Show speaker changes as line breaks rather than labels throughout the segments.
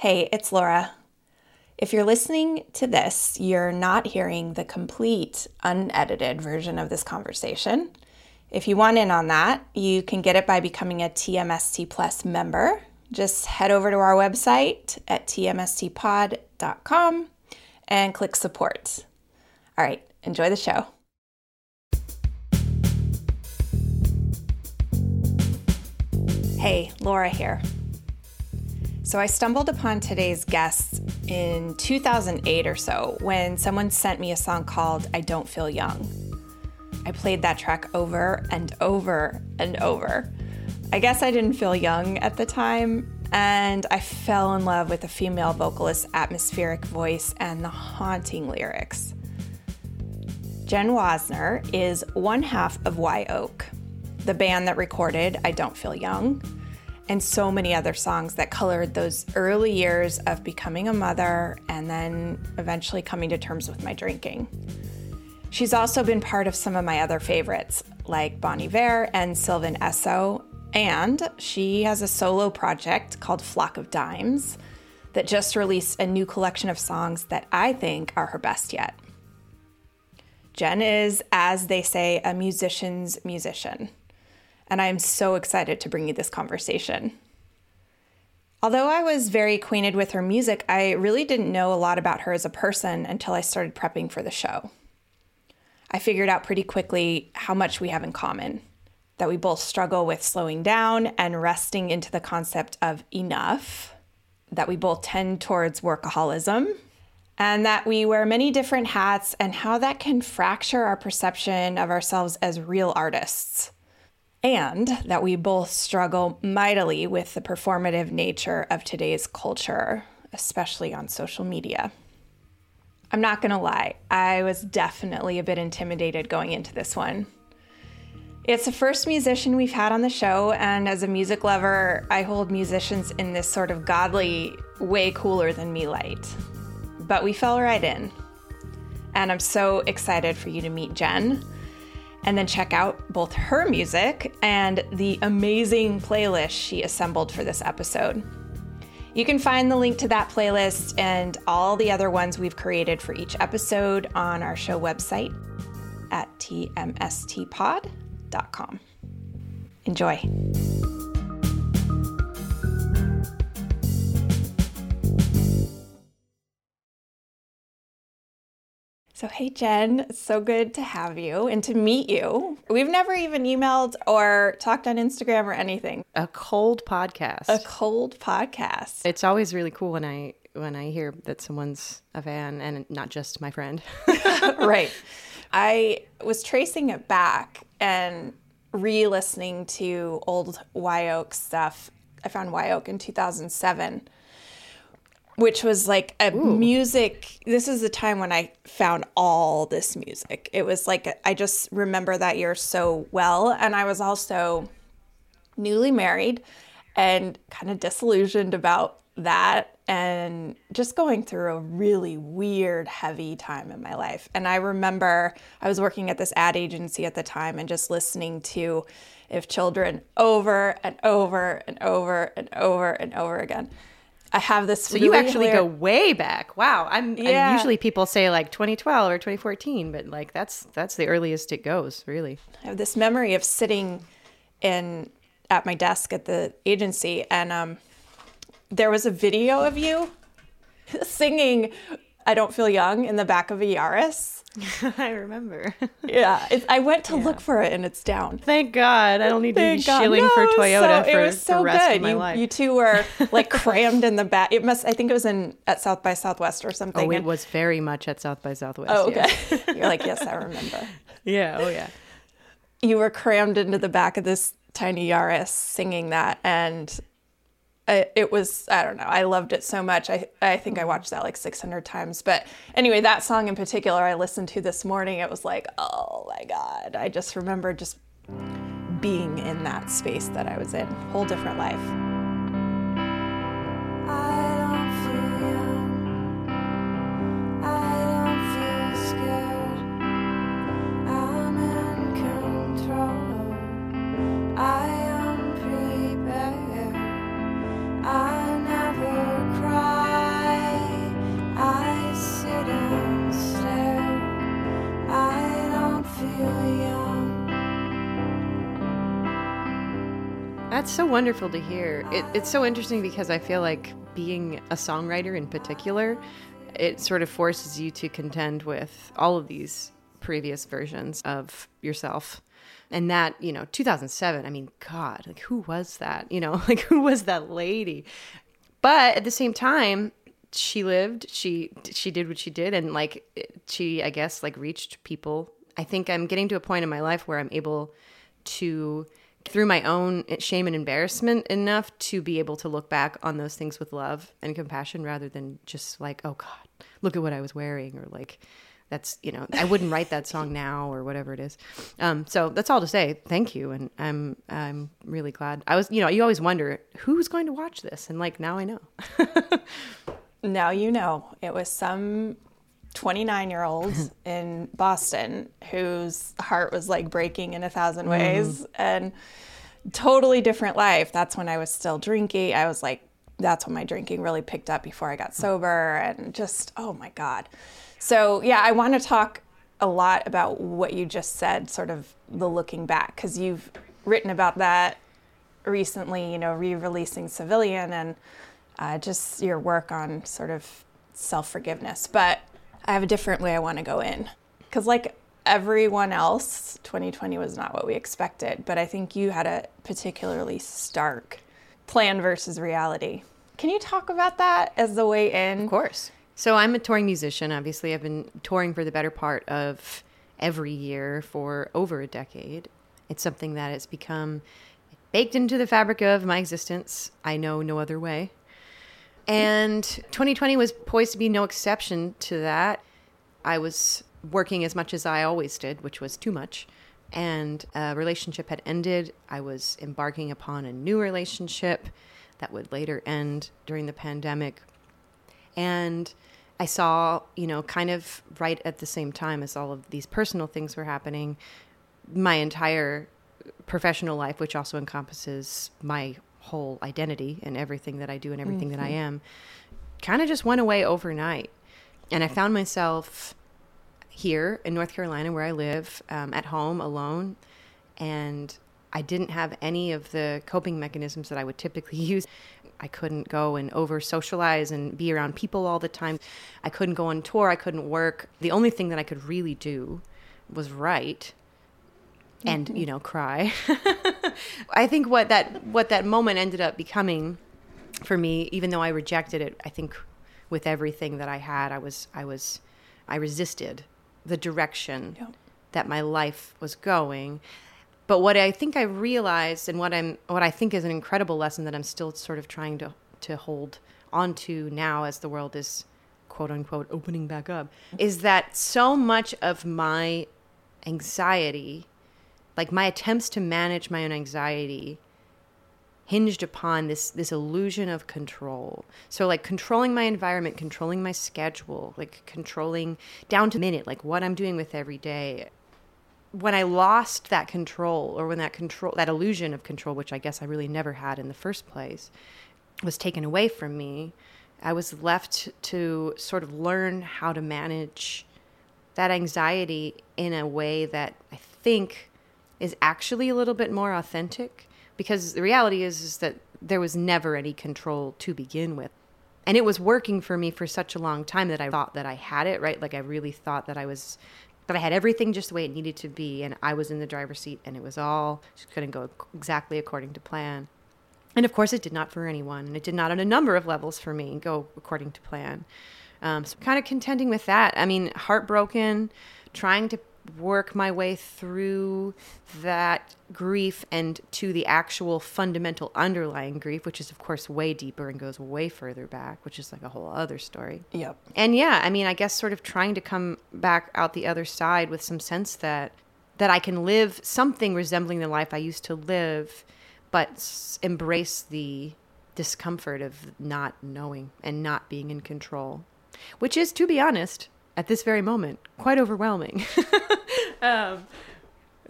Hey, it's Laura. If you're listening to this, you're not hearing the complete, unedited version of this conversation. If you want in on that, you can get it by becoming a TMST Plus member. Just head over to our website at tmstpod.com and click support. All right, enjoy the show. Hey, Laura here. So I stumbled upon today's guests in 2008 or so when someone sent me a song called I Don't Feel Young. I played that track over and over and over. I guess I didn't feel young at the time, and I fell in love with the female vocalist's atmospheric voice and the haunting lyrics. Jen Wasner is one half of Wye Oak, the band that recorded I Don't Feel Young, and so many other songs that colored those early years of becoming a mother and then eventually coming to terms with my drinking. She's also been part of some of my other favorites, like Bon Iver and Sylvan Esso, and she has a solo project called Flock of Dimes that just released a new collection of songs that I think are her best yet. Jen is, as they say, a musician's musician, and I am so excited to bring you this conversation. Although I was very acquainted with her music, I really didn't know a lot about her as a person until I started prepping for the show. I figured out pretty quickly how much we have in common that we both struggle with slowing down and resting into the concept of enough, that we both tend towards workaholism, and that we wear many different hats, and how that can fracture our perception of ourselves as real artists. And that we both struggle mightily with the performative nature of today's culture, especially on social media. I'm not gonna lie, I was definitely a bit intimidated going into this one. It's the first musician we've had on the show, and as a music lover, I hold musicians in this sort of godly, way cooler than me light. But we fell right in. And I'm so excited for you to meet Jen and then check out both her music and the amazing playlist she assembled for this episode. You can find the link to that playlist and all the other ones we've created for each episode on our show website at tmstpod.com. Enjoy. So, hey, Jen, it's so good to have you and to meet you. We've never even emailed or talked on Instagram or anything.
A cold podcast.
A cold podcast.
It's always really cool when I when I hear that someone's a fan and not just my friend.
right. I was tracing it back and re-listening to old Wye Oak stuff. I found Wye Oak in 2007 which was like a Ooh. music this is the time when i found all this music. It was like i just remember that year so well and i was also newly married and kind of disillusioned about that and just going through a really weird heavy time in my life. And i remember i was working at this ad agency at the time and just listening to if children over and over and over and over and over again I have this.
So really you actually hilarious... go way back. Wow. I'm, yeah. I'm, usually people say like 2012 or 2014, but like that's that's the earliest it goes, really.
I have this memory of sitting in at my desk at the agency, and um, there was a video of you singing "I Don't Feel Young" in the back of a Yaris
I remember.
yeah, I went to yeah. look for it and it's down.
Thank God. I don't need Thank to be God. shilling no, for Toyota so, for it was so the rest good. of my
you,
life.
You two were like crammed in the back. It must. I think it was in at South by Southwest or something.
Oh, it and, was very much at South by Southwest.
Oh, okay. Yes. You're like, yes, I remember.
yeah. Oh, yeah.
You were crammed into the back of this tiny Yaris singing that, and it was I don't know. I loved it so much. I I think I watched that like 600 times. But anyway, that song in particular I listened to this morning. It was like, "Oh my god." I just remember just being in that space that I was in. Whole different life. I
That's so wonderful to hear. It, it's so interesting because I feel like being a songwriter in particular, it sort of forces you to contend with all of these previous versions of yourself. And that, you know, 2007, I mean, God, like who was that? You know, like who was that lady? But at the same time, she lived, she she did what she did and like she I guess like reached people. I think I'm getting to a point in my life where I'm able to through my own shame and embarrassment enough to be able to look back on those things with love and compassion rather than just like, oh God, look at what I was wearing or like that's you know I wouldn't write that song now or whatever it is. Um, so that's all to say. Thank you, and I'm I'm really glad. I was you know you always wonder who's going to watch this, and like now I know.
now you know it was some 29 year old in Boston whose heart was like breaking in a thousand mm-hmm. ways mm. and totally different life. That's when I was still drinking. I was like, that's when my drinking really picked up before I got sober and just, oh my God. So, yeah, I want to talk a lot about what you just said, sort of the looking back, because you've written about that recently, you know, re releasing Civilian and uh, just your work on sort of self forgiveness. But I have a different way I want to go in. Because, like everyone else, 2020 was not what we expected, but I think you had a particularly stark plan versus reality. Can you talk about that as the way in?
Of course. So I'm a touring musician. Obviously, I've been touring for the better part of every year for over a decade. It's something that has become baked into the fabric of my existence. I know no other way. And 2020 was poised to be no exception to that. I was working as much as I always did, which was too much. And a relationship had ended. I was embarking upon a new relationship that would later end during the pandemic. And I saw, you know, kind of right at the same time as all of these personal things were happening, my entire professional life, which also encompasses my whole identity and everything that I do and everything mm-hmm. that I mm-hmm. am, kind of just went away overnight. And I found myself here in North Carolina, where I live, um, at home alone. And I didn't have any of the coping mechanisms that I would typically use. I couldn't go and over socialize and be around people all the time. I couldn't go on tour. I couldn't work. The only thing that I could really do was write and mm-hmm. you know cry. I think what that what that moment ended up becoming for me, even though I rejected it, I think with everything that I had, I was I was I resisted the direction yep. that my life was going but what I think I realized, and what I'm, what I think is an incredible lesson that I'm still sort of trying to to hold onto now as the world is quote unquote opening back up, is that so much of my anxiety, like my attempts to manage my own anxiety, hinged upon this this illusion of control. So like controlling my environment, controlling my schedule, like controlling down to minute, like what I'm doing with every day, when I lost that control, or when that control, that illusion of control, which I guess I really never had in the first place, was taken away from me, I was left to sort of learn how to manage that anxiety in a way that I think is actually a little bit more authentic. Because the reality is, is that there was never any control to begin with. And it was working for me for such a long time that I thought that I had it, right? Like I really thought that I was that I had everything just the way it needed to be, and I was in the driver's seat, and it was all just couldn't go exactly according to plan. And of course, it did not for anyone, and it did not on a number of levels for me go according to plan. Um, so, kind of contending with that. I mean, heartbroken, trying to work my way through that grief and to the actual fundamental underlying grief, which is, of course, way deeper and goes way further back, which is like a whole other story.
Yep.
And yeah, I mean, I guess sort of trying to come back out the other side with some sense that that I can live something resembling the life I used to live, but embrace the discomfort of not knowing and not being in control, which is, to be honest, at this very moment, quite overwhelming. um,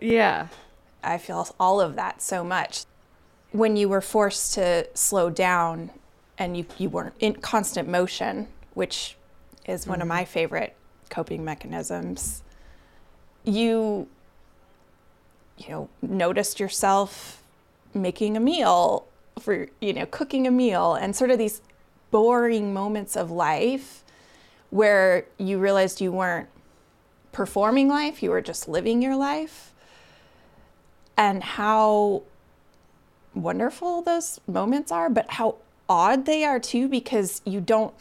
yeah.
I feel all of that so much. When you were forced to slow down and you, you weren't in constant motion, which is one mm-hmm. of my favorite coping mechanisms, you you know noticed yourself making a meal for you know cooking a meal and sort of these boring moments of life where you realized you weren't performing life you were just living your life. And how wonderful those moments are but how odd they are too because you don't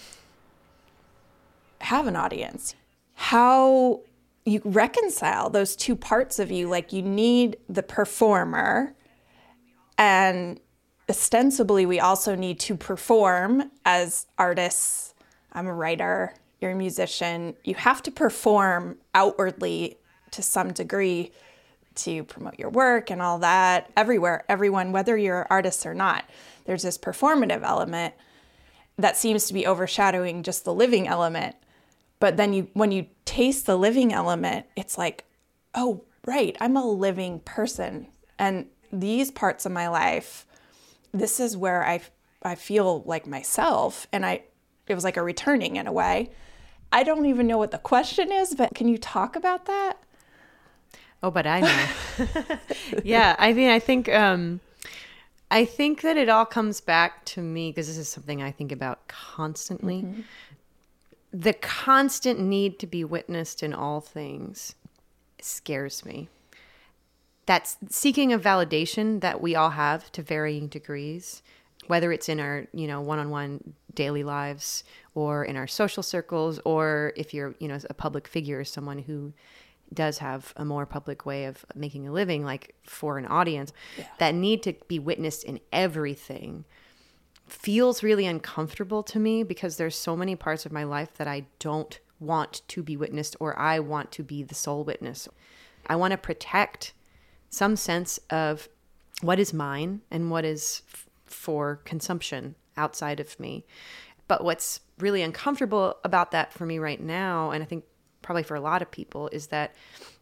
have an audience. How you reconcile those two parts of you like you need the performer and ostensibly we also need to perform as artists. I'm a writer you're a musician you have to perform outwardly to some degree to promote your work and all that everywhere everyone whether you're an artist or not. There's this performative element that seems to be overshadowing just the living element. But then you when you taste the living element it's like oh right i'm a living person. And these parts of my life this is where i i feel like myself. And i it was like a returning in a way i don't even know what the question is but can you talk about that
Oh, but I know. yeah, I mean, I think um, I think that it all comes back to me because this is something I think about constantly. Mm-hmm. The constant need to be witnessed in all things scares me. That's seeking a validation that we all have to varying degrees, whether it's in our, you know, one-on-one daily lives or in our social circles or if you're, you know, a public figure, someone who does have a more public way of making a living, like for an audience, yeah. that need to be witnessed in everything feels really uncomfortable to me because there's so many parts of my life that I don't want to be witnessed or I want to be the sole witness. I want to protect some sense of what is mine and what is for consumption outside of me. But what's really uncomfortable about that for me right now, and I think probably for a lot of people is that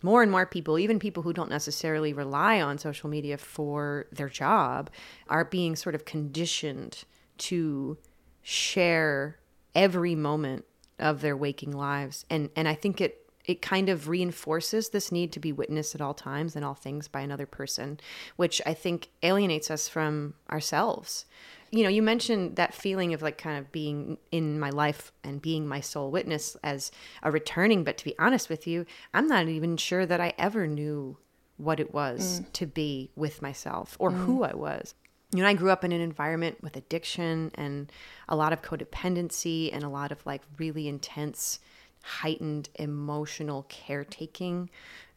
more and more people, even people who don't necessarily rely on social media for their job, are being sort of conditioned to share every moment of their waking lives. And and I think it it kind of reinforces this need to be witnessed at all times and all things by another person, which I think alienates us from ourselves you know, you mentioned that feeling of like kind of being in my life and being my sole witness as a returning. But to be honest with you, I'm not even sure that I ever knew what it was mm. to be with myself or mm. who I was. You know, I grew up in an environment with addiction and a lot of codependency and a lot of like really intense, heightened emotional caretaking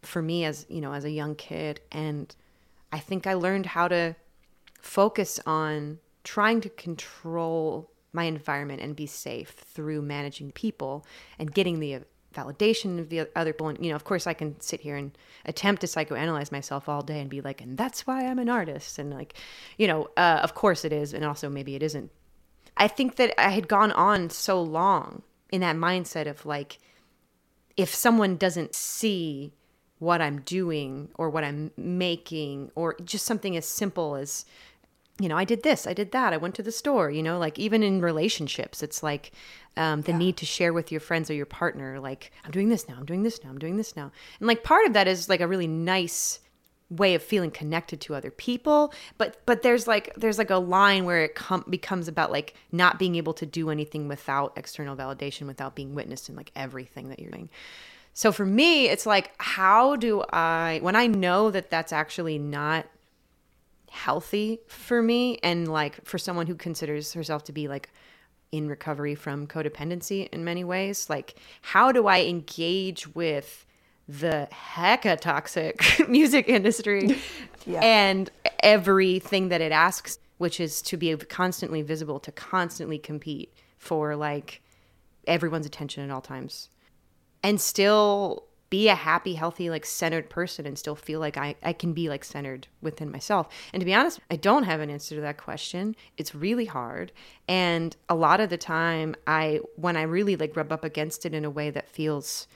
for me as, you know, as a young kid. And I think I learned how to focus on trying to control my environment and be safe through managing people and getting the validation of the other people. And, you know, of course, I can sit here and attempt to psychoanalyze myself all day and be like, and that's why I'm an artist. And, like, you know, uh, of course it is. And also maybe it isn't. I think that I had gone on so long in that mindset of like, if someone doesn't see what I'm doing or what I'm making or just something as simple as you know, I did this, I did that, I went to the store, you know, like even in relationships, it's like um, the yeah. need to share with your friends or your partner, like, I'm doing this now, I'm doing this now, I'm doing this now. And like part of that is like a really nice way of feeling connected to other people but but there's like there's like a line where it com- becomes about like not being able to do anything without external validation without being witnessed in like everything that you're doing. So for me it's like how do i when i know that that's actually not healthy for me and like for someone who considers herself to be like in recovery from codependency in many ways like how do i engage with the hecka toxic music industry yeah. and everything that it asks which is to be constantly visible to constantly compete for like everyone's attention at all times and still be a happy, healthy, like centered person and still feel like I, I can be like centered within myself? And to be honest, I don't have an answer to that question. It's really hard. And a lot of the time I when I really like rub up against it in a way that feels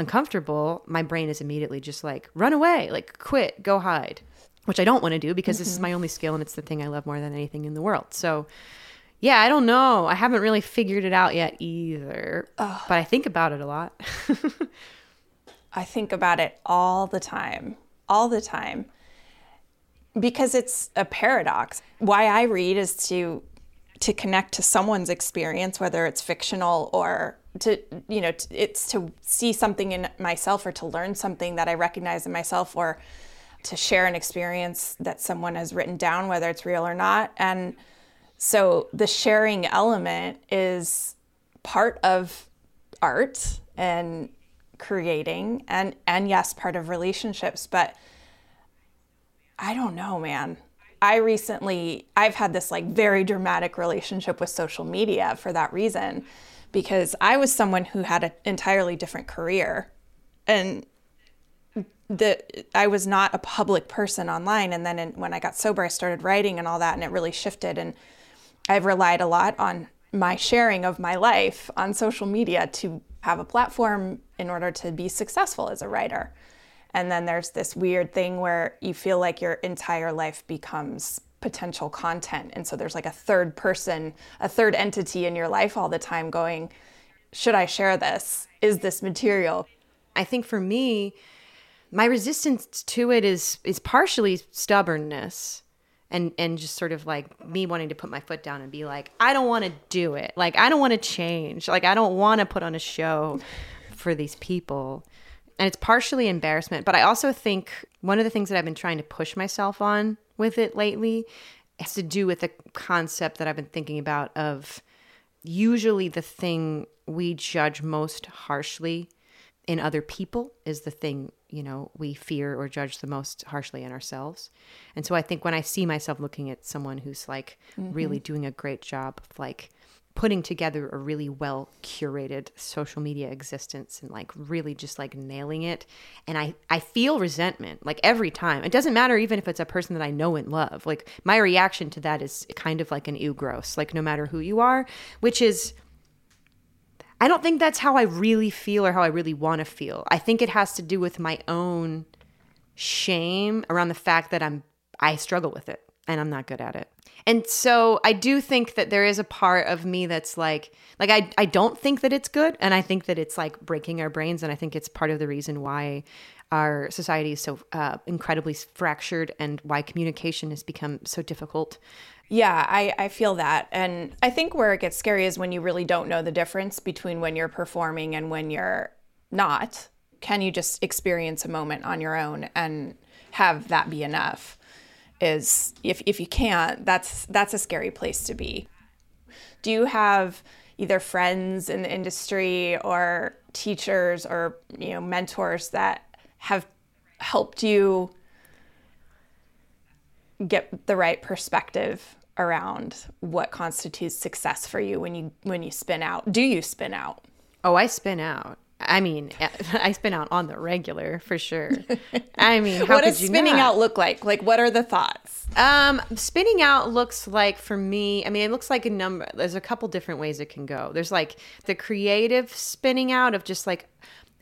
uncomfortable, my brain is immediately just like, run away, like quit, go hide. Which I don't want to do because mm-hmm. this is mm-hmm. my only skill and it's the thing I love more than anything in the world. So yeah, I don't know. I haven't really figured it out yet either. But I think about it a lot.
I think about it all the time, all the time. because it's a paradox. Why I read is to to connect to someone's experience, whether it's fictional or to you know it's to see something in myself or to learn something that I recognize in myself or to share an experience that someone has written down, whether it's real or not. And so the sharing element is part of art and creating and and yes part of relationships but i don't know man i recently i've had this like very dramatic relationship with social media for that reason because i was someone who had an entirely different career. And the I was not a public person online. And then in, when I got sober I started writing and all that and it really shifted. And I've relied a lot on my sharing of my life on social media to have a platform in order to be successful as a writer. And then there's this weird thing where you feel like your entire life becomes potential content. And so there's like a third person, a third entity in your life all the time going, should I share this? Is this material?
I think for me, my resistance to it is is partially stubbornness and and just sort of like me wanting to put my foot down and be like I don't want to do it. Like I don't want to change. Like I don't want to put on a show for these people. And it's partially embarrassment, but I also think one of the things that I've been trying to push myself on with it lately has to do with the concept that I've been thinking about of usually the thing we judge most harshly in other people is the thing you know we fear or judge the most harshly in ourselves and so i think when i see myself looking at someone who's like mm-hmm. really doing a great job of like putting together a really well curated social media existence and like really just like nailing it. And i i feel resentment like every time. It doesn't matter even if it's a person that i know and love. Like my reaction to that is kind of like an ew gross like no matter who you are which is I don't think that's how I really feel or how I really want to feel. I think it has to do with my own shame around the fact that I'm I struggle with it and I'm not good at it. And so I do think that there is a part of me that's like like I I don't think that it's good and I think that it's like breaking our brains and I think it's part of the reason why our society is so uh, incredibly fractured and why communication has become so difficult
yeah, I, I feel that. And I think where it gets scary is when you really don't know the difference between when you're performing and when you're not. Can you just experience a moment on your own and have that be enough? Is if, if you can't, that's that's a scary place to be. Do you have either friends in the industry or teachers or you know mentors that have helped you get the right perspective around what constitutes success for you when you when you spin out. Do you spin out?
Oh, I spin out. I mean, I spin out on the regular for sure. I mean,
what does spinning not? out look like? Like, what are the thoughts?
Um, spinning out looks like for me. I mean, it looks like a number. There's a couple different ways it can go. There's like the creative spinning out of just like,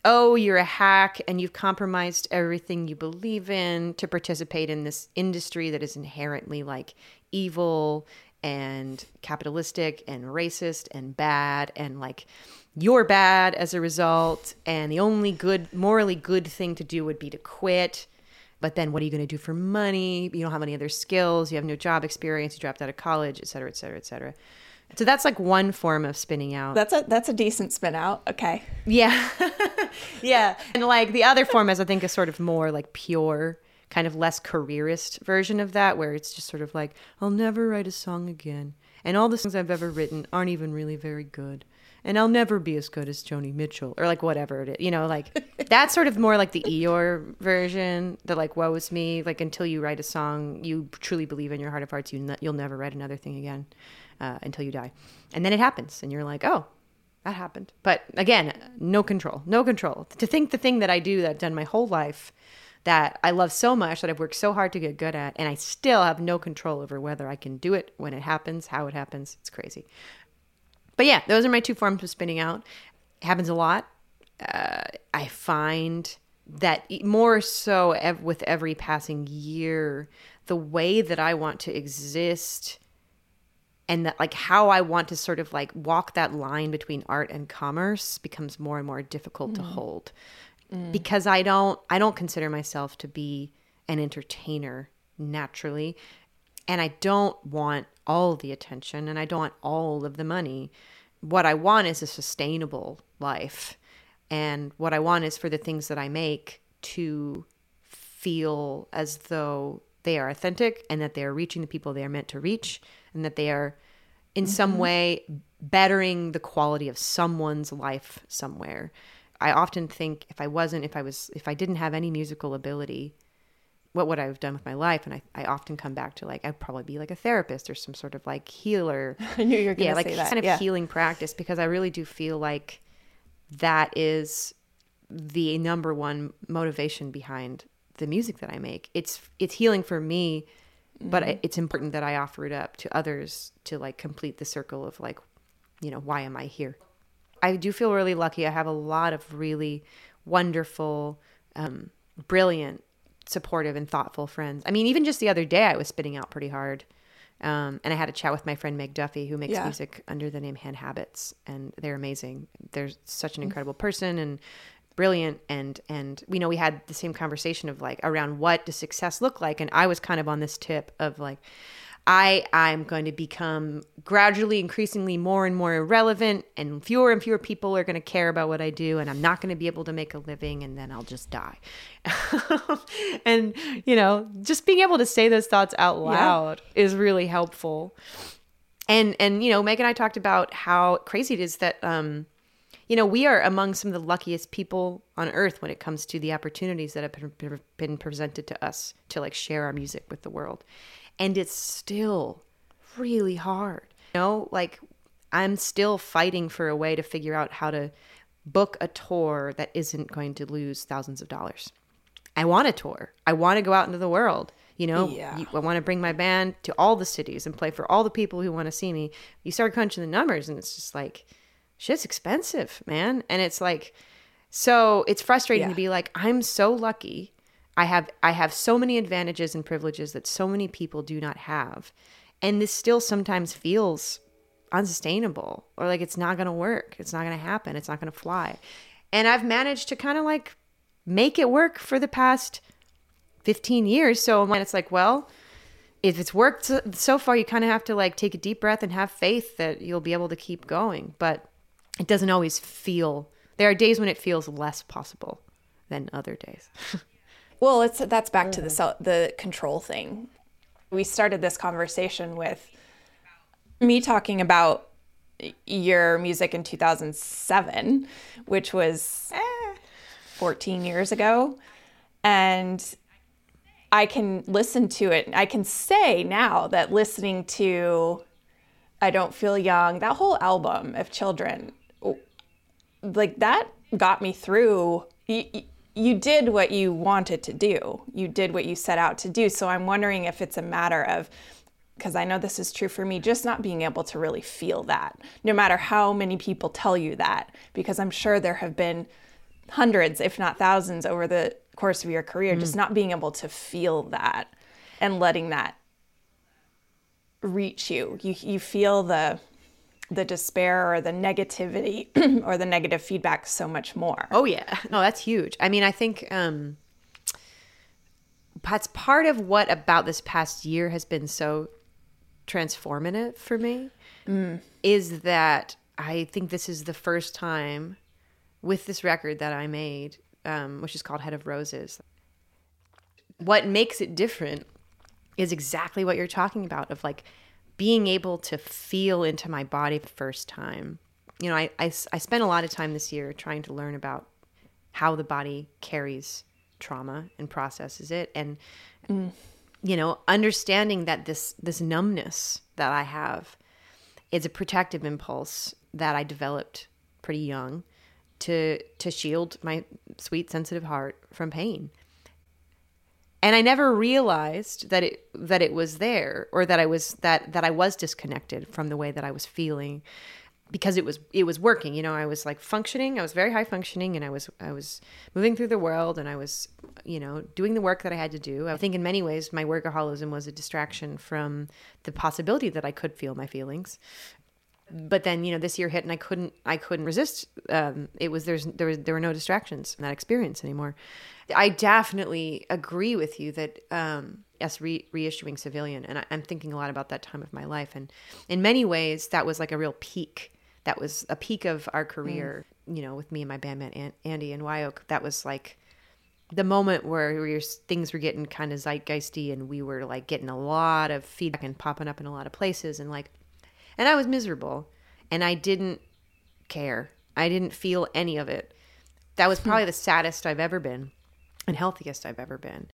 oh, you're a hack and you've compromised everything you believe in to participate in this industry that is inherently like evil and capitalistic and racist and bad and like you're bad as a result and the only good morally good thing to do would be to quit. But then what are you going to do for money? You don't have any other skills you have no job experience you dropped out of college et cetera et cetera et cetera. So that's like one form of spinning out.
That's a that's a decent spin out okay.
Yeah. Yeah. And like the other form is i think is sort of more like pure kind of less careerist version of that, where it's just sort of like, I'll never write a song again. And all the songs I've ever written aren't even really very good. And I'll never be as good as Joni Mitchell or like whatever it is. You know, like that's sort of more like the Eeyore version, the like, woe is me. Like until you write a song, you truly believe in your heart of hearts, you you'll never write another thing again uh, until you die. And then it happens. And you're like, oh, that happened. But again, no control, no control. To think the thing that I do that I've done my whole life that I love so much that I've worked so hard to get good at, and I still have no control over whether I can do it, when it happens, how it happens. It's crazy. But yeah, those are my two forms of spinning out. It happens a lot. Uh, I find that more so ev- with every passing year, the way that I want to exist and that like how I want to sort of like walk that line between art and commerce becomes more and more difficult mm. to hold mm. because I don't I don't consider myself to be an entertainer naturally. And I don't want all the attention and I don't want all of the money. What I want is a sustainable life. And what I want is for the things that I make to feel as though they are authentic and that they are reaching the people they are meant to reach and that they are in mm-hmm. some way bettering the quality of someone's life somewhere. I often think if I wasn't, if I was, if I didn't have any musical ability, what would I have done with my life? And I, I often come back to like, I'd probably be like a therapist or some sort of like healer.
I knew you were going to
yeah, like
that.
kind of
yeah.
healing practice because I really do feel like that is the number one motivation behind the music that I make. It's it's healing for me, mm-hmm. but it's important that I offer it up to others to like complete the circle of like, you know, why am I here? I do feel really lucky. I have a lot of really wonderful, um, brilliant supportive and thoughtful friends. I mean, even just the other day, I was spitting out pretty hard. Um, and I had a chat with my friend Meg Duffy, who makes yeah. music under the name Hand Habits, and they're amazing. They're such an incredible person and brilliant. And and we know we had the same conversation of like around what does success look like, and I was kind of on this tip of like, I I'm going to become gradually increasingly more and more irrelevant and fewer and fewer people are going to care about what I do and I'm not going to be able to make a living and then I'll just die. and you know, just being able to say those thoughts out loud yeah. is really helpful. And and you know, Meg and I talked about how crazy it is that um you know, we are among some of the luckiest people on earth when it comes to the opportunities that have been presented to us to like share our music with the world and it's still really hard. You know, like I'm still fighting for a way to figure out how to book a tour that isn't going to lose thousands of dollars. I want a tour. I want to go out into the world. You know,
yeah.
I want to bring my band to all the cities and play for all the people who want to see me. You start crunching the numbers, and it's just like, shit's expensive, man. And it's like, so it's frustrating yeah. to be like, I'm so lucky I have I have so many advantages and privileges that so many people do not have. And this still sometimes feels unsustainable or like it's not going to work. It's not going to happen. It's not going to fly. And I've managed to kind of like make it work for the past 15 years. So it's like, well, if it's worked so far, you kind of have to like take a deep breath and have faith that you'll be able to keep going. But it doesn't always feel, there are days when it feels less possible than other days.
Well, it's that's back to the mm. the control thing. We started this conversation with me talking about your music in 2007, which was eh, 14 years ago, and I can listen to it. I can say now that listening to I Don't Feel Young, that whole album of Children, like that got me through you did what you wanted to do. You did what you set out to do. So I'm wondering if it's a matter of, because I know this is true for me, just not being able to really feel that, no matter how many people tell you that, because I'm sure there have been hundreds, if not thousands, over the course of your career, mm. just not being able to feel that and letting that reach you. You, you feel the, the despair or the negativity or the negative feedback so much more.
Oh yeah. No, that's huge. I mean, I think um that's part of what about this past year has been so transformative for me mm. is that I think this is the first time with this record that I made, um, which is called Head of Roses. What makes it different is exactly what you're talking about of like being able to feel into my body the first time. You know, I, I, I spent a lot of time this year trying to learn about how the body carries trauma and processes it and mm. you know understanding that this this numbness that i have is a protective impulse that i developed pretty young to to shield my sweet sensitive heart from pain and I never realized that it that it was there or that I was that that I was disconnected from the way that I was feeling because it was it was working you know I was like functioning. I was very high functioning and I was I was moving through the world and I was you know doing the work that I had to do. I think in many ways my workaholism was a distraction from the possibility that I could feel my feelings but then you know this year hit and I couldn't I couldn't resist um, it was there's there was there were no distractions in that experience anymore I definitely agree with you that um, us re- reissuing Civilian, and I, I'm thinking a lot about that time of my life, and in many ways, that was like a real peak. That was a peak of our career, you know, with me and my bandmate An- Andy and Wye Oak. That was like the moment where we were, things were getting kind of zeitgeisty, and we were like getting a lot of feedback and popping up in a lot of places, and like, and I was miserable, and I didn't care. I didn't feel any of it. That was hmm. probably the saddest I've ever been and healthiest I've ever been.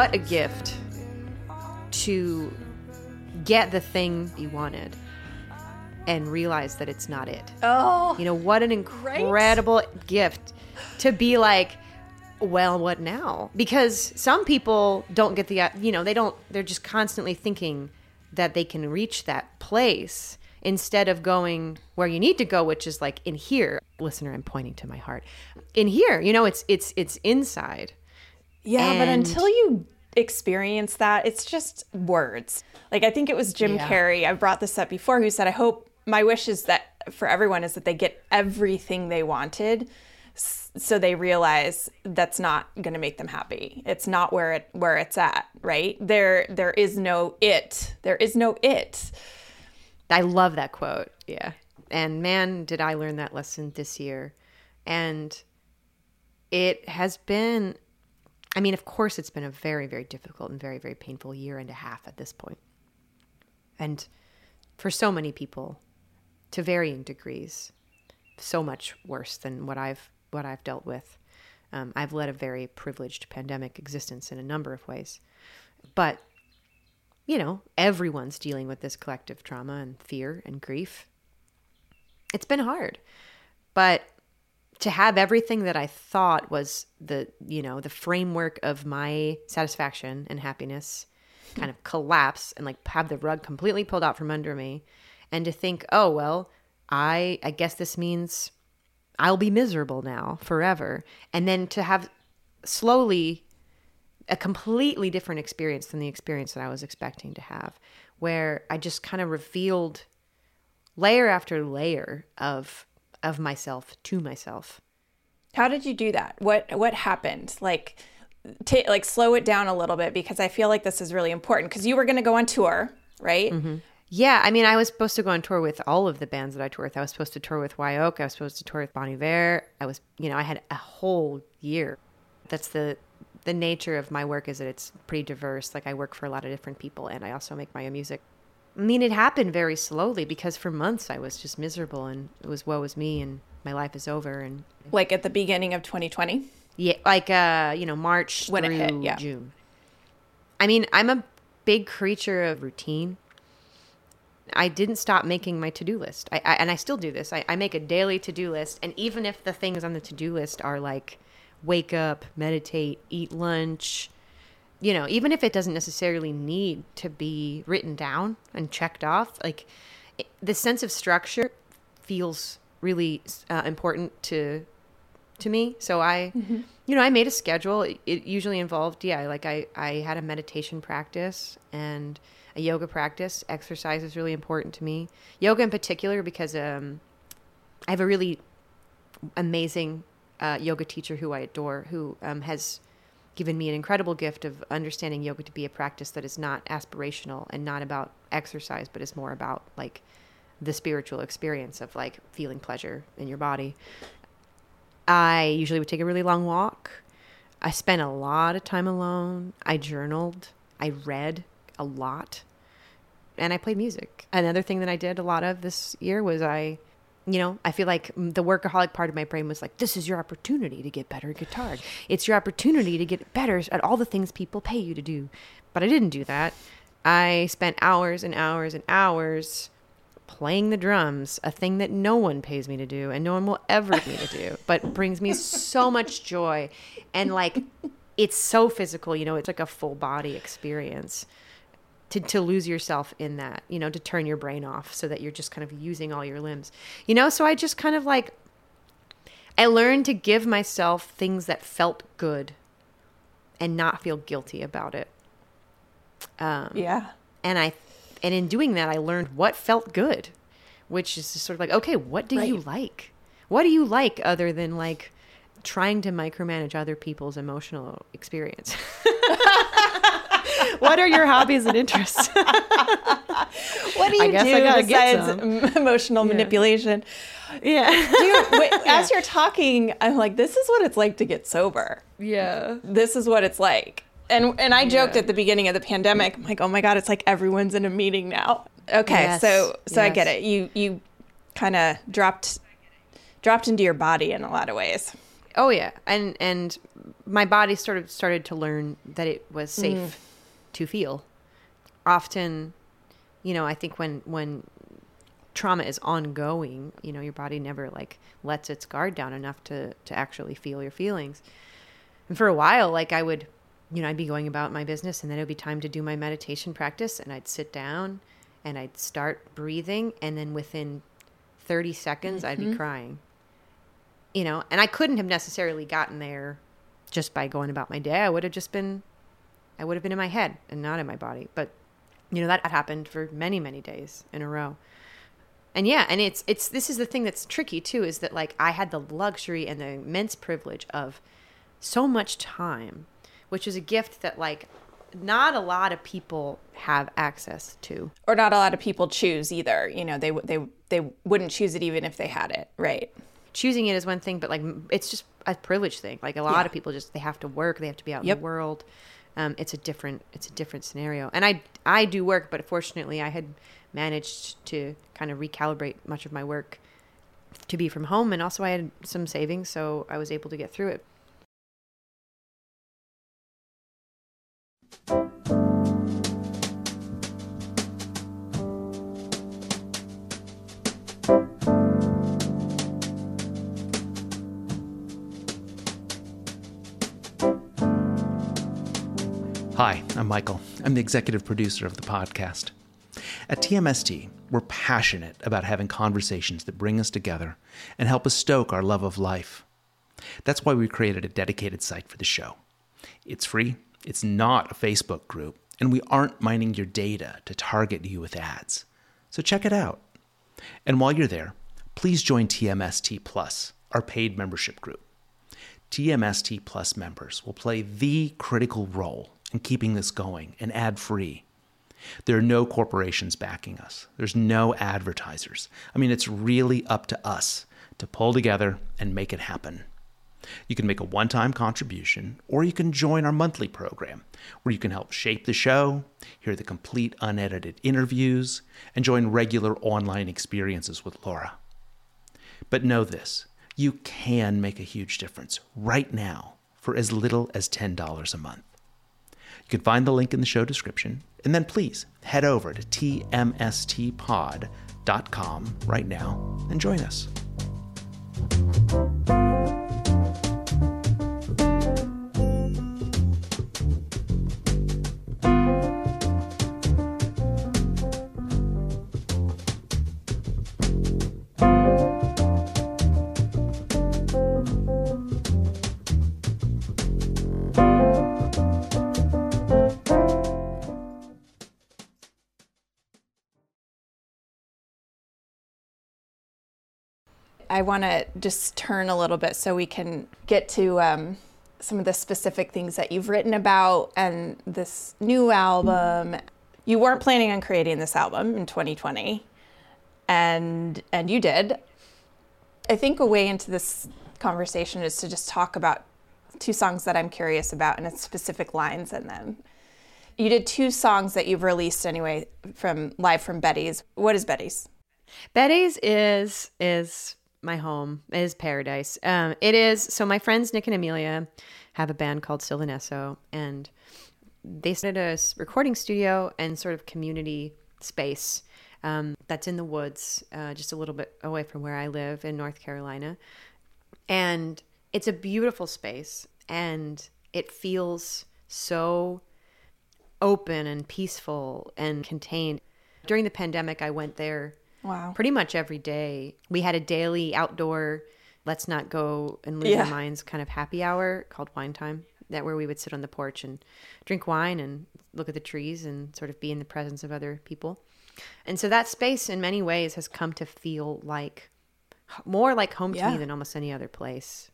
What a gift to get the thing you wanted and realize that it's not it.
Oh,
You know, what an incredible gift to be like, well, what now? Because some people don't get the, you know, they don't, they're just constantly thinking that they can reach that place instead of going where you need to go, which is like in here. Listener, I'm pointing to my heart. In here, you know, it's, it's, it's inside.
Yeah, but until you experience that, it's just words. Like I think it was Jim
Yeah.
Carrey. I brought this up before. Who said, "I hope my wish is that for everyone is that they get everything they wanted." So they realize that's not going to make them happy. It's not where it where it's at, right? There there is no it. There is no it.
I love that quote. Yeah. And man, did I learn that lesson this year. And it has been, I mean, of course, it's been a very, very difficult and very, very painful year and a half at this point. And for so many people, to varying degrees, so much worse than what I've what I've dealt with. Um, I've led a very privileged pandemic existence in a number of ways, but you know, everyone's dealing with this collective trauma and fear and grief. It's been hard. But to have everything that I thought was the, you know, the framework of my satisfaction and happiness kind of collapse and like have the rug completely pulled out from under me and to think, "Oh, well, I I guess this means I'll be miserable now forever." And then to have slowly a completely different experience than the experience that I was expecting to have, where I just kind of revealed layer after layer of of myself to myself.
How did you do that? What what happened? Like ta like slow it down a little bit because I feel like this is really important because you were going to go on tour, right? Mm-hmm.
Yeah, I mean, I was supposed to go on tour with all of the bands that I tour with. I was supposed to tour with Wye Oak. I was supposed to tour with Bon Iver. I was, you know, I had a whole year. That's the the nature of my work is that it's pretty diverse. Like I work for a lot of different people, and I also make my own music. I mean, it happened very slowly because for months I was just miserable, and it was woe is me, and my life is over, and
Like at the beginning of 2020.
Yeah, like uh, you know, March
When
through
hit, yeah.
June. I mean, I'm a big creature of routine. I didn't stop making my to-do list. I, I and I still do this. I, I make a daily to-do list, and even if the things on the to-do list are like wake up, meditate, eat lunch, you know, even if it doesn't necessarily need to be written down and checked off, like it, the sense of structure feels really uh, important to to me. So I, you know, I made a schedule. It, it usually involved, yeah, like I, I had a meditation practice and a yoga practice. Exercise is really important to me. Yoga in particular because um, I have a really amazing uh, yoga teacher who I adore, who um, has given me an incredible gift of understanding yoga to be a practice that is not aspirational and not about exercise, but is more about like the spiritual experience of like feeling pleasure in your body. I usually would take a really long walk. I spent a lot of time alone. I journaled. I read a lot. And I played music. Another thing that I did a lot of this year was I, you know, I feel like the workaholic part of my brain was like, this is your opportunity to get better at guitar. It's your opportunity to get better at all the things people pay you to do. But I didn't do that. I spent hours and hours and hours playing the drums, a thing that no one pays me to do and no one will ever pay me to do, but brings me so much joy. And like, it's so physical, you know, it's like a full body experience. To, to lose yourself in that, you know, to turn your brain off so that you're just kind of using all your limbs, you know. So I just kind of like, I learned to give myself things that felt good and not feel guilty about it. Um,
Yeah.
and I and in doing that I learned what felt good, which is just sort of like, okay, what do you like? What do you like other than like trying to micromanage other people's emotional experience? what are your hobbies and interests?
What do you do besides em- emotional manipulation?
yeah.
Do you, wait, as you're talking, I'm like, this is what it's like to get sober.
Yeah.
This is what it's like. And and I joked
Yeah.
at the beginning of the pandemic, I'm like, oh my god, it's like everyone's in a meeting now. Okay,
Yes,
so so I get it. You you kind of dropped dropped into your body in a lot of ways.
Oh yeah, and and my body sort of started to learn that it was safe
Mm.
To feel. Often, you know, I think when when trauma is ongoing, you know, your body never like lets its guard down enough to to actually feel your feelings. And for a while, like I would, you know, I'd be going about my business, and then it would be time to do my meditation practice, and I'd sit down, and I'd start breathing, and then within thirty seconds, I'd be mm-hmm. crying you know, and I couldn't have necessarily gotten there just by going about my day. I would have just been, I would have been in my head and not in my body. But, you know, that happened for many, many days in a row. And yeah, and it's, it's, this is the thing that's tricky too, is that like I had the luxury and the immense privilege of so much time, which is a gift that like not a lot of people have access to.
Or not a lot of people choose either. You know, they they they wouldn't choose it even if they had it, right?
choosing it is one thing, but like it's just a privilege thing. Like a lot
Yeah.
of people just they have to work, they have to be out
Yep.
in the world. Um, it's a different it's a different scenario. And I I do work, but fortunately I had managed to kind of recalibrate much of my work to be from home, and also I had some savings, so I was able to get through it.
Hi, I'm Michael. I'm the executive producer of the podcast. At TMST, we're passionate about having conversations that bring us together and help us stoke our love of life. That's why we created a dedicated site for the show. It's free, it's not a Facebook group, and we aren't mining your data to target you with ads. So check it out. And while you're there, please join TMST Plus, our paid membership group. TMST Plus members will play the critical role in keeping this going and ad free. There are no corporations backing us, there's no advertisers. I mean, it's really up to us to pull together and make it happen. You can make a one time contribution, or you can join our monthly program, where you can help shape the show, hear the complete unedited interviews, and join regular online experiences with Laura. But know this you can make a huge difference right now for as little as $10 a month. You can find the link in the show description, and then please head over to tmstpod.com right now and join us.
I want to just turn a little bit so we can get to um, some of the specific things that you've written about and this new album. You weren't planning on creating this album in 2020, and and you did. I think a way into this conversation is to just talk about two songs that I'm curious about and its specific lines in them. You did two songs that you've released anyway from live from Betty's. What is Betty's?
Betty's is is my home is paradise. Um, it is so my friends Nick and Amelia have a band called Sylvan Esso, and they started a recording studio and sort of community space um, that's in the woods, uh, just a little bit away from where I live in North Carolina, and it's a beautiful space, and it feels so open and peaceful and contained. During the pandemic, I went there
Wow.
pretty much every day. We had a daily outdoor, let's not go and lose
Yeah.
our minds kind of happy hour called wine time. That where we would sit on the porch and drink wine and look at the trees and sort of be in the presence of other people. And so that space in many ways has come to feel like more like home to me than almost any other place.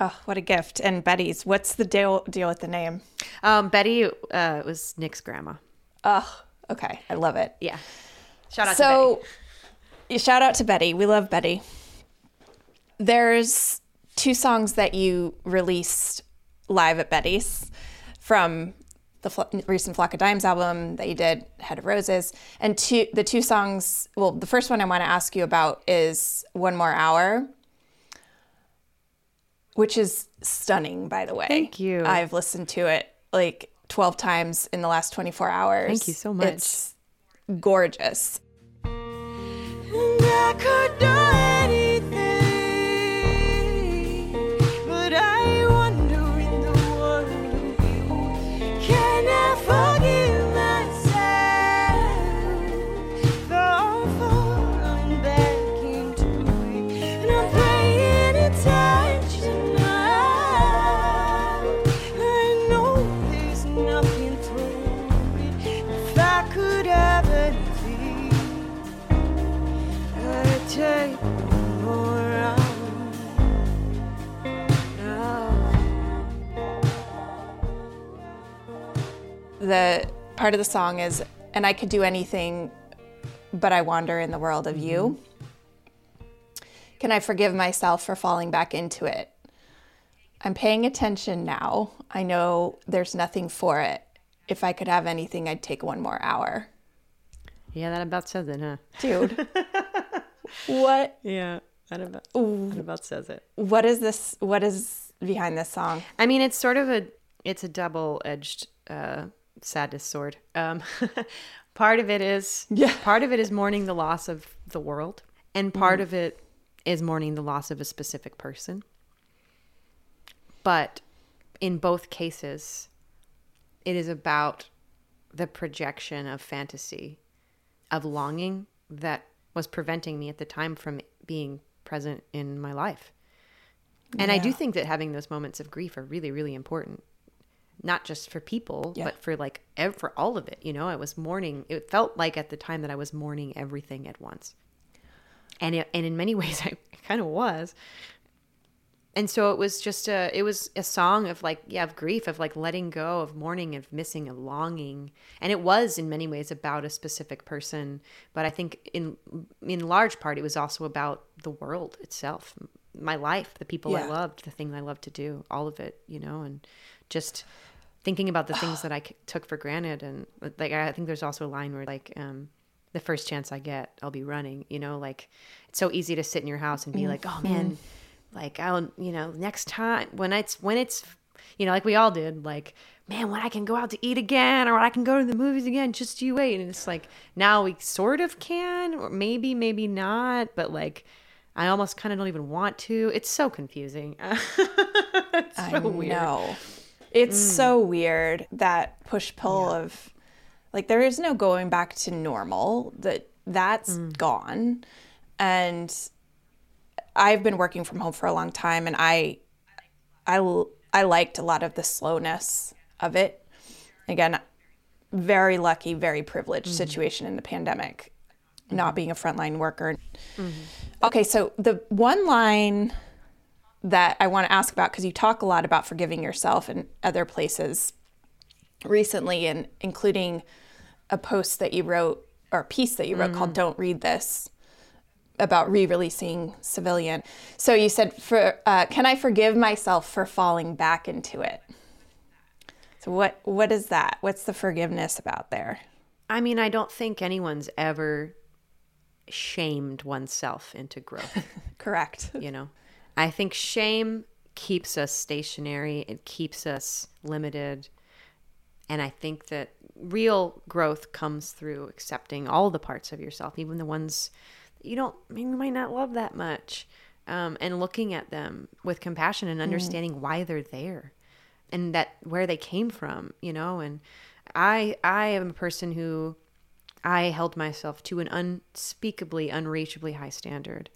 Oh, what a gift. And Betty's, what's the deal deal with the name?
Um, Betty uh, was Nick's grandma.
Oh, okay. I love it.
Yeah. Shout out to Betty.
You shout out to Betty. We love Betty. There's two songs that you released live at Betty's from the Fl- recent Flock of Dimes album that you did, Head of Roses. And two, the two songs, well, the first one I want to ask you about is One More Hour, which is stunning, by the way.
Thank you.
I've listened to it like 12 times in the last 24 hours.
Thank you so much.
It's gorgeous.
And I could do anything, the
part of the song is and i could do anything but i wander in the world of you. Mm-hmm. Can i forgive myself for falling back into it? I'm paying attention now. I know there's nothing for it. If i could have anything i'd take one more hour.
Yeah, that about says it, huh?
dude what
Yeah, that about, that says it.
what is this what is behind this song
I mean, it's sort of a it's a double edged uh, sadness sword. Um, part of it is
Yeah.
part of it is mourning the loss of the world, and part of it is mourning the loss of a specific person. But in both cases, it is about the projection of fantasy, of longing that was preventing me at the time from being present in my life. And I do think that having those moments of grief are really, really important. Not just for people,
Yeah.
but for like ev- for all of it. You know, I was mourning. It felt like at the time that I was mourning everything at once, and it, and in many ways I kind of was. And so it was just a it was a song of like yeah of grief of like letting go of mourning of missing of longing. And it was in many ways about a specific person but I think in in large part it was also about the world itself my life the people I loved the thing I loved to do all of it you know and just thinking about the things that i took for granted. And like I think there's also a line where like um the first chance I get I'll be running you know like it's so easy to sit in your house and be like oh man like I'll you know next time when it's when it's you know, like we all did, like, man, when I can go out to eat again or when I can go to the movies again, just you wait. And it's like now we sort of can, or maybe, maybe not, but like I almost kind of don't even want to. It's so confusing. it's so
I
weird.
know. Mm. It's so weird that push pull of like there is no going back to normal. That that's mm. gone. And I've been working from home for a long time and I, I, I liked a lot of the slowness of it. Again, very lucky, very privileged mm-hmm. situation in the pandemic, not mm-hmm. being a frontline worker. Mm-hmm. Okay, so the one line that I want to ask about because you talk a lot about forgiving yourself in other places recently, and including a post that you wrote or a piece that you wrote called "Don't Read This" about re-releasing Civilian. So you said, "For uh, can I forgive myself for falling back into it?" So what what is that? What's the forgiveness about there?
I mean, I don't think anyone's ever shamed oneself into growth.
Correct.
you know i think shame keeps us stationary it keeps us limited and i think that real growth comes through accepting all the parts of yourself even the ones you don't you might not love that much um, and looking at them with compassion and understanding why they're there and that where they came from you know and i i am a person who i held myself to an unspeakably unreachably high standard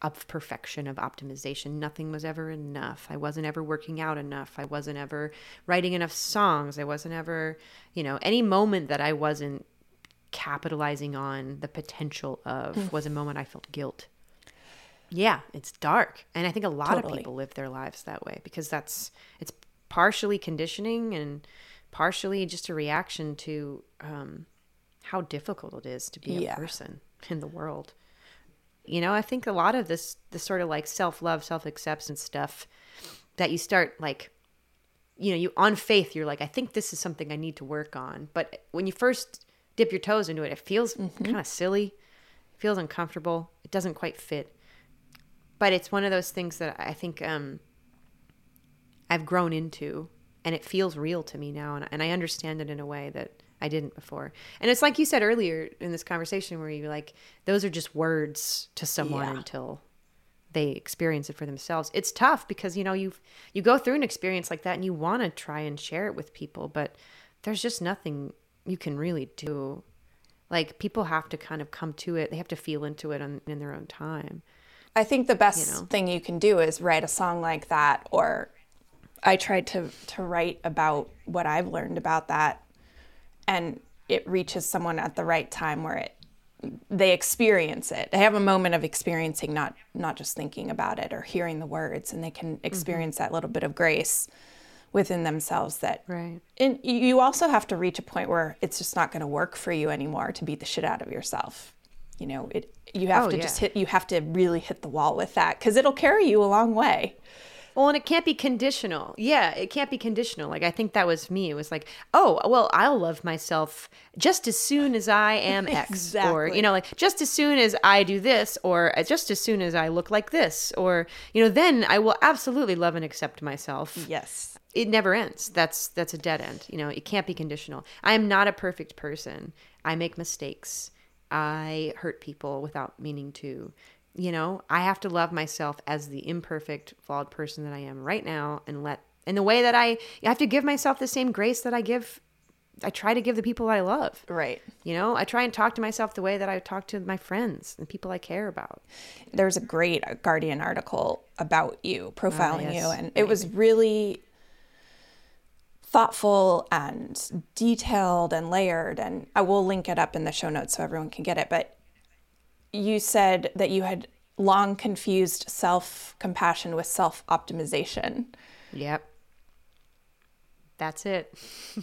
of perfection of optimization. Nothing was ever enough. I wasn't ever working out enough. I wasn't ever writing enough songs. I wasn't ever you know any moment that i wasn't capitalizing on the potential of was a moment i felt guilt. Yeah it's dark. And i think a lot
Totally.
of people live their lives that way because that's it's partially conditioning and partially just a reaction to um, how difficult it is to be a person in the world. You know i think a lot of this this sort of like self-love self-acceptance stuff that you start like you know you on faith you're like i think this is something i need to work on. But when you first dip your toes into it. It feels kind of silly. It feels uncomfortable. It doesn't quite fit. But it's one of those things that i think um i've grown into and it feels real to me now and, and i understand it in a way that i didn't before. And it's like you said earlier in this conversation where you're like those are just words to someone
Yeah.
until they experience it for themselves. It's tough because you know you you go through an experience like that and you want to try and share it with people but there's just nothing you can really do. Like people have to kind of come to it. They have to feel into it on, in their own time.
I think the best
know?
thing you can do is write a song like that or I tried to to write about what I've learned about that and it reaches someone at the right time where it they experience it. They have a moment of experiencing not not just thinking about it or hearing the words and they can mm-hmm. experience that little bit of grace within themselves that
Right.
and you- also have to reach a point where it's just not going to work for you anymore to beat the shit out of yourself you know it you have
Oh,
to
yeah.
just hit you have to really hit the wall with that because it'll carry you a long way
Well, and it can't be conditional. Yeah, it can't be conditional. Like I think that was me. It was like, oh, well, I'll love myself just as soon as I am X, or you know, like just as soon as I do this, or uh, just as soon as I look like this, or you know, then I will absolutely love and accept myself.
yes
It never ends. That's that's a dead end. You know, it can't be conditional. I am not a perfect person. I make mistakes. I hurt people without meaning to. You know, I have to love myself as the imperfect, flawed person that I am right now and let in the way that I I have to give myself the same grace that I give I try to give the people I love.
right
You know, I try and talk to myself the way that I talk to my friends and people I care about.
there's a great guardian article about you profiling
yes.
you and it was really thoughtful and detailed and layered and i will link it up in the show notes so everyone can get it but you said that you had long confused self-compassion with self-optimization
Yep. That's it.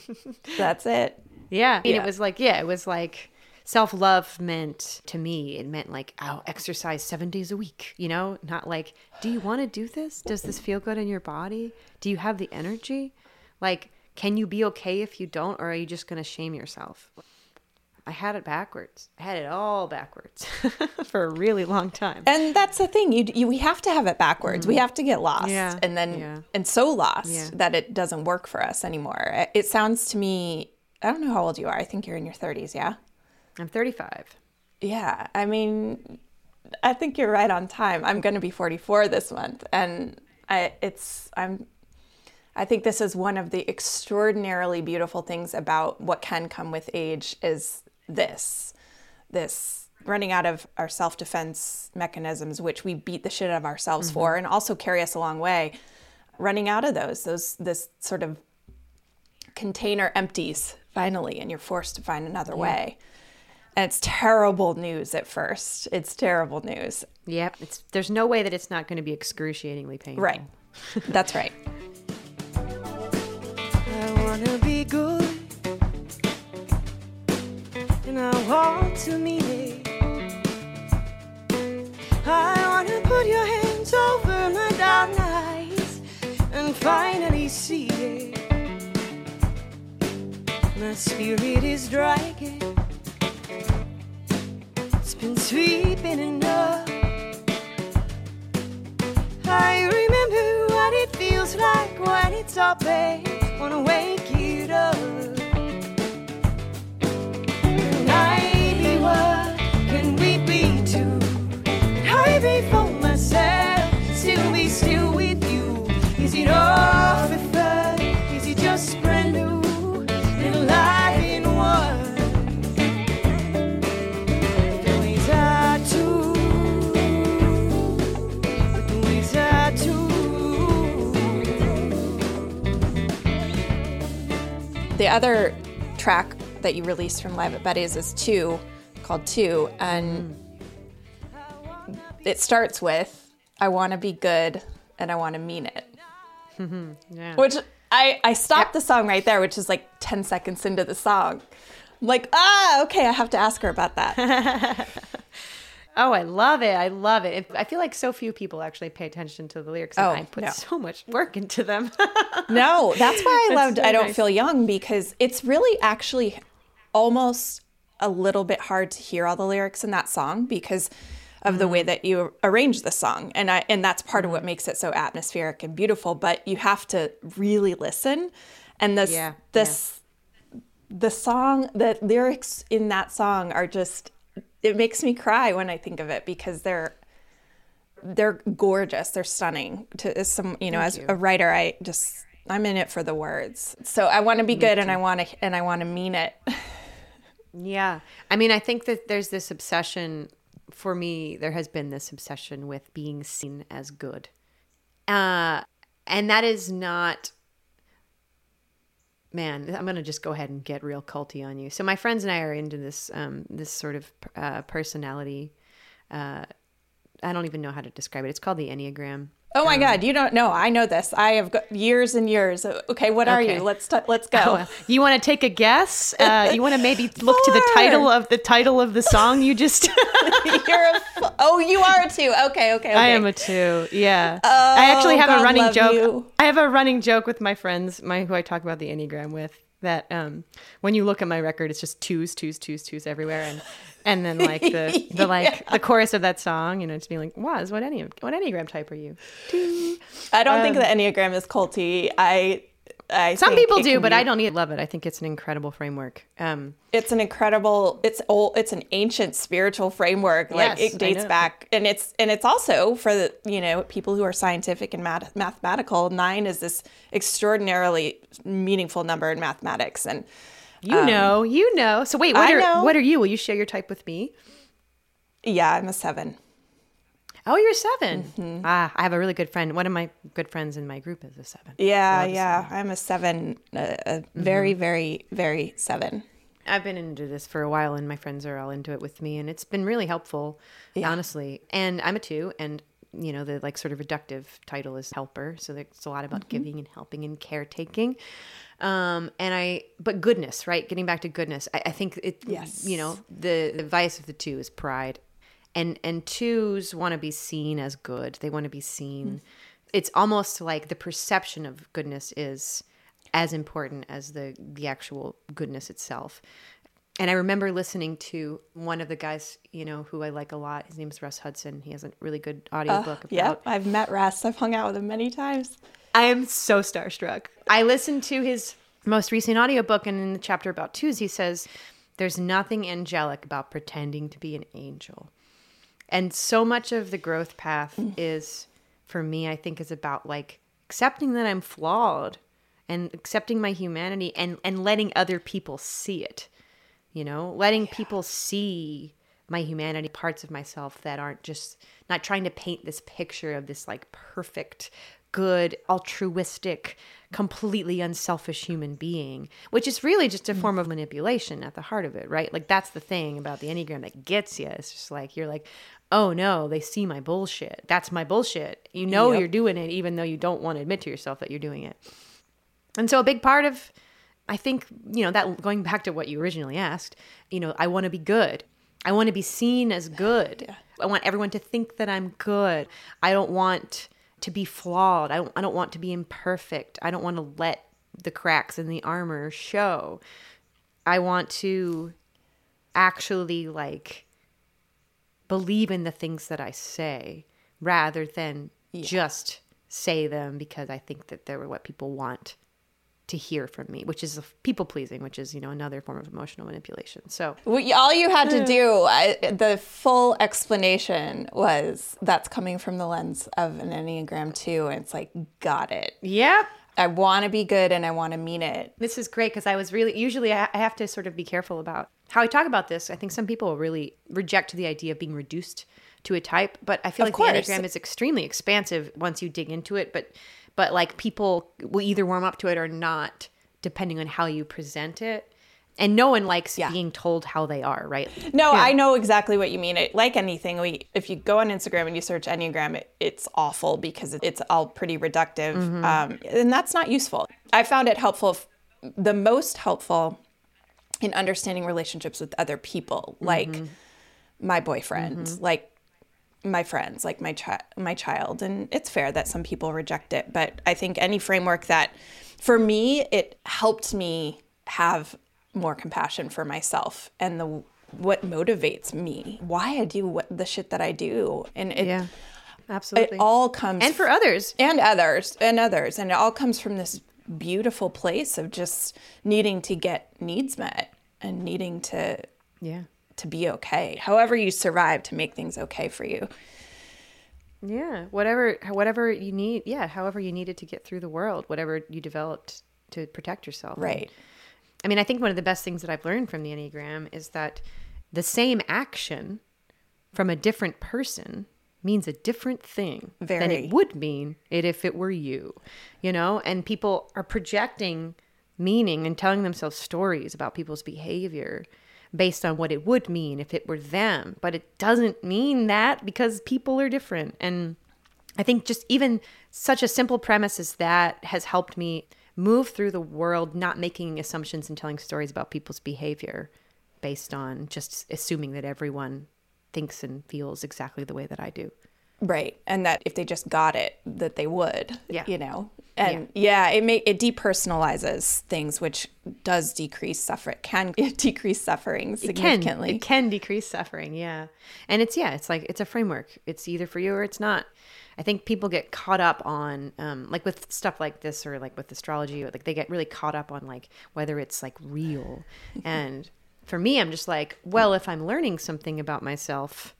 that's it
Yeah. And
Yeah.
it was like, yeah, it was like self love meant to me, it meant like, I'll exercise seven days a week, you know? Not like, do you want to do this? Does this feel good in your body? Do you have the energy? Like, can you be okay if you don't, or are you just going to shame yourself? I had it backwards. I had it all backwards for a really long time.
And that's the thing. You, you we have to have it backwards. We have to get lost,
Mm-hmm. Yeah,
and then
yeah.
and so lost
Yeah.
that it doesn't work for us anymore. It- It sounds to me. I don't know how old you are. I think you're in your 30s. Yeah.
I'm 35.
Yeah. I mean, I think you're right on time. I'm going to be 44 this month, and I it's I'm. I think this is one of the extraordinarily beautiful things about what can come with age is this, this running out of our self-defense mechanisms, which we beat the shit out of ourselves mm-hmm. for, and also carry us a long way. Running out of those, those this sort of container empties finally, and you're forced to find another way. And it's terrible news at first. It's terrible news.
Yep. It's there's no way that it's not going to be excruciatingly painful.
Right. That's right.
Good, and I want to mean it. I wanna put your hands over my dark eyes and finally see it. My spirit is dragging, it's been sweeping enough. I remember what it feels like when it's all paid. Wanna wake it up.
Other track that you released from Live at Betty's is two, called Two, and it starts with "I want to be good and I want to mean it,"
Yeah.
which I I stopped the song right there, which is like ten seconds into the song. I'm like, ah, okay, I have to ask her about that.
Oh, I love it. I love it. I feel like so few people actually pay attention to the lyrics, and
Oh,
I put
no.
so much work into them.
No, that's why I
That's
loved
so
I Don't
nice.
Feel Young because it's really actually almost a little bit hard to hear all the lyrics in that song because of the way
Mm.
that you arrange the song. And I and that's part of what makes it so atmospheric and beautiful, but you have to really listen. And this
Yeah,
this the song the lyrics in that song are just it makes me cry when I think of it because they're they're gorgeous. They're stunning. To as some, you know, as
you.
a writer, I just I'm in it for the words. So I want to be good, and I want to and I want to mean it.
Yeah. I mean, I think that there's this obsession for me, there has been this obsession with being seen as good. Uh, and that is not man i'm gonna just go ahead and get real culty on you. So my friends and i are into this um this sort of uh, personality uh i don't even know how to describe it. It's called the enneagram
Oh my God, you don't know. I know this. I have got years and years. Okay, what are
Okay.
you? Let's t- let's go.
Oh, you want to take a guess? Uh, you want to maybe look to the title of the title of the song you just
You're a f- oh, you are a two. Okay, okay, okay.
I am a two. Yeah. Oh, I actually have
God
a running joke.
you.
I have a running joke with my friends, my who I talk about the Enneagram with, that um when you look at my record, it's just twos, twos, twos, twos everywhere and and then like the the like the chorus of that song, you know, it's being like, Was, what any what Enneagram type are you? Two.
I don't think the Enneagram is culty. I I
Some people do, but
be-
I don't need love it. I think it's an incredible framework. Um
It's an incredible. It's old. It's an ancient spiritual framework. Like
Yes,
it dates back, and it's and it's also for the you know people who are scientific and math- mathematical. Nine is this extraordinarily meaningful number in mathematics, and
you know, you know. So wait, what
Um, I
are
know.
what are you? Will you share your type with me?
yeah, I'm a seven.
Oh, you're 7
Mm-hmm.
Ah, I have a really good friend. One of my good friends in my group is a seven.
Yeah,
a
yeah, I'm a seven. A, a very, very, very seven.
I've been into this for a while, and my friends are all into it with me, and it's been really helpful, honestly. And I'm a two, and you know the like sort of reductive title is helper, so there's a lot about giving and helping and caretaking. Um, and I, but goodness, right? Getting back to goodness, I, I think it.
Yes.
You know the the vice of the two is pride, and and twos want to be seen as good. They want to be seen. Hmm. It's almost like the perception of goodness is as important as the the actual goodness itself. And I remember listening to one of the guys, you know, who I like a lot. His name is Russ Hudson. He has a really good audiobook about
Yep, I've met Russ. I've hung out with him many times.
I am so starstruck. I listened to his most recent audiobook, and in the chapter about twos, he says, There's nothing angelic about pretending to be an angel. And so much of the growth path mm. is, for me, I think, is about like accepting that I'm flawed and accepting my humanity and, and letting other people see it. You know, letting people see my humanity, parts of myself that aren't just not trying to paint this picture of this like perfect, good, altruistic, completely unselfish human being, which is really just a mm. form of manipulation at the heart of it, right? Like that's the thing about the Enneagram that gets you. It's just like you're like, oh no, they see my bullshit. That's my bullshit. You know
Yep.
you're doing it even though you don't want to admit to yourself that you're doing it. And so a big part of I think, you know, that going back to what you originally asked, you know, I want to be good. I want to be seen as good. I want everyone to think that I'm good. I don't want to be flawed. I don't I don't want to be imperfect. I don't want to let the cracks in the armor show. I want to actually like believe in the things that I say rather than just say them because I think that they're what people want to hear from me, which is people pleasing, which is, you know, another form of emotional manipulation. So,
all you had to do, I, the full explanation was that's coming from the lens of an Enneagram 2. And it's like, got it.
yep.
I want to be good and I want to mean it.
This is great because I was really, usually I I have to sort of be careful about how I talk about this. I think some people really reject the idea of being reduced to a type, but I feel
Of
like
course.
the Enneagram is extremely expansive once you dig into it. But, but like people will either warm up to it or not, depending on how you present it. And no one likes
Yeah.
being told how they are, right?
No, I know exactly what you mean. It, like anything, we if you go on Instagram and you search Enneagram, it, it's awful because it- it's all pretty reductive, um, and that's not useful. I found it helpful, f- the most helpful in understanding relationships with other people, mm-hmm. like my boyfriend, mm-hmm. like my friends, like my chi- my child, and it's fair that some people reject it, but I think any framework that, for me, it helped me have more compassion for myself and the what motivates me, why I do what the shit that I do, and it
Yeah,
it all comes
and for others,
and others and others. And it all comes from this beautiful place of just needing to get needs met and needing to
yeah.
to be okay however you survive to make things okay for you
Yeah, whatever whatever you need, yeah, however you needed to get through the world, whatever you developed to protect yourself.
right
I mean, I think one of the best things that I've learned from the Enneagram is that the same action from a different person means a different thing than it would mean it if it were you. You know, and people are projecting meaning and telling themselves stories about people's behavior based on what it would mean if it were them, but it doesn't mean that because people are different. And I think just even such a simple premise as that has helped me move through the world not making assumptions and telling stories about people's behavior based on just assuming that everyone thinks and feels exactly the way that I do.
right and that if they just got it that they would
Yeah.
you know and yeah, it make it depersonalizes things which does decrease suffer can decrease suffering
It can,
significantly
it can decrease suffering, yeah. And it's yeah, it's like it's a framework. It's either for you or it's not. I think people get caught up on um, like with stuff like this or like with astrology, or like they get really caught up on like whether it's like real. and for me, I'm just like, well, if I'm learning something about myself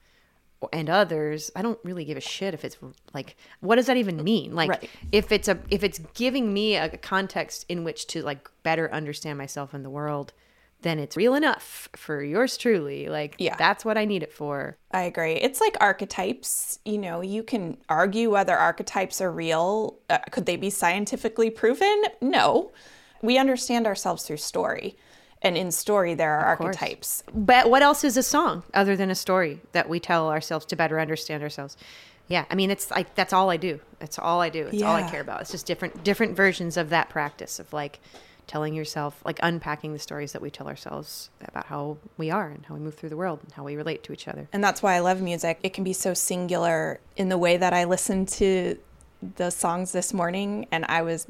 and others, I don't really give a shit if it's like what does that even mean? Like
Right.
if it's a if it's giving me a context in which to like better understand myself and the world, then it's real enough for yours truly. Like
Yeah.
that's what I need it for.
I agree. It's like archetypes. You know, you can argue whether archetypes are real. Uh, could they be scientifically proven? No. We understand ourselves through story. And in story, there are
course.
archetypes.
But what else is a song other than a story that we tell ourselves to better understand ourselves? Yeah, I mean it's like that's all I do. That's all I do. It's all I care about. It's just different different versions of that practice of like telling yourself like unpacking the stories that we tell ourselves about how we are and how we move through the world and how we relate to each other.
And that's why I love music. It can be so singular in the way that I listened to the songs this morning and I was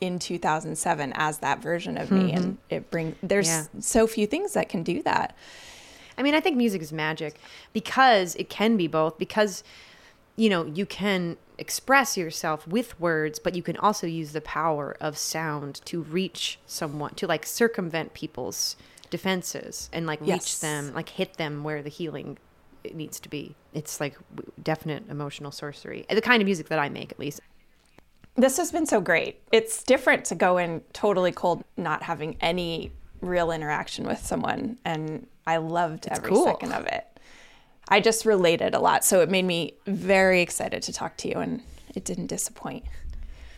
in 2007 as that version of me and mm-hmm. it brings there's
Yeah.
so few things that can do that.
I mean, I think music is magic because it can be both. Because you know you can express yourself with words, but you can also use the power of sound to reach someone, to like circumvent people's defenses and like reach
Yes.
them, like hit them where the healing it needs to be. It's like definite emotional sorcery. The kind of music that I make, at least.
This has been so great. It's different to go in totally cold, not having any real interaction with someone. And I loved every
cool.
second of it. I just related a lot. So it made me very excited to talk to you, and it didn't disappoint.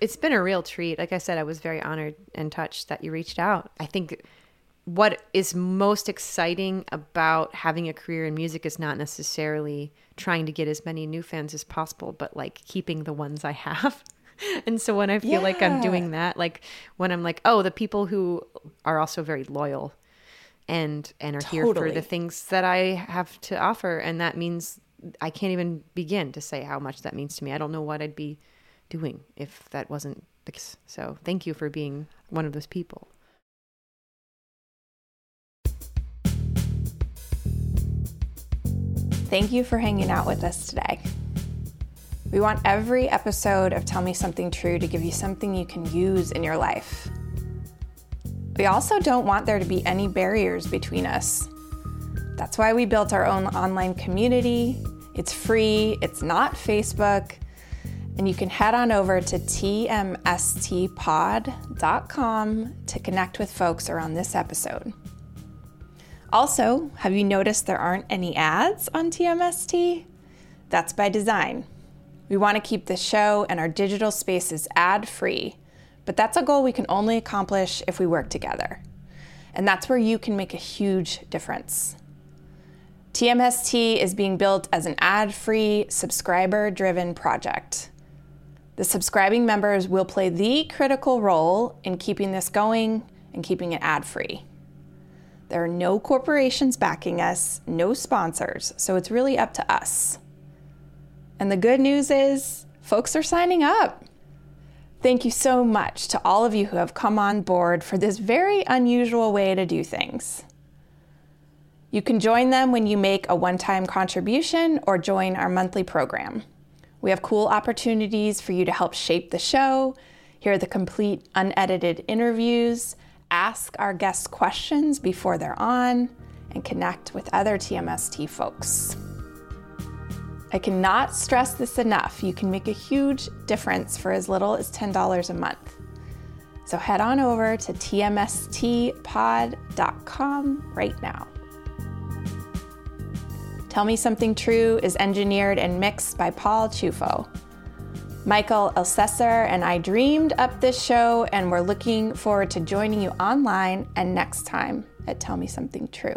it's been a real treat. Like I said, I was very honored and touched that you reached out. I think what is most exciting about having a career in music is not necessarily trying to get as many new fans as possible, but like keeping the ones I have. And so when I feel like I'm doing that, like when I'm like, oh, the people who are also very loyal and and are here for the things that I have to offer, and that means I can't even begin to say how much that means to me. I don't know what I'd be doing if that wasn't the case. So thank you for being one of those people.
Thank you for hanging out with us today. We want every episode of Tell Me Something True to give you something you can use in your life. We also don't want there to be any barriers between us. That's why we built our own online community. It's free, it's not Facebook, and you can head on over to tmstpod.com to connect with folks around this episode. Also, have you noticed there aren't any ads on TMST? That's by design. We want to keep the show and our digital spaces ad free, but that's a goal we can only accomplish if we work together. And that's where you can make a huge difference. TMST is being built as an ad free, subscriber driven project. The subscribing members will play the critical role in keeping this going and keeping it ad free. There are no corporations backing us, no sponsors, so it's really up to us. And the good news is, folks are signing up. Thank you so much to all of you who have come on board for this very unusual way to do things. You can join them when you make a one time contribution or join our monthly program. We have cool opportunities for you to help shape the show, hear the complete unedited interviews, ask our guests questions before they're on, and connect with other TMST folks. I cannot stress this enough. You can make a huge difference for as little as $10 a month. So head on over to tmstpod.com right now. Tell Me Something True is engineered and mixed by Paul Chufo. Michael Elsesser and I dreamed up this show, and we're looking forward to joining you online and next time at Tell Me Something True.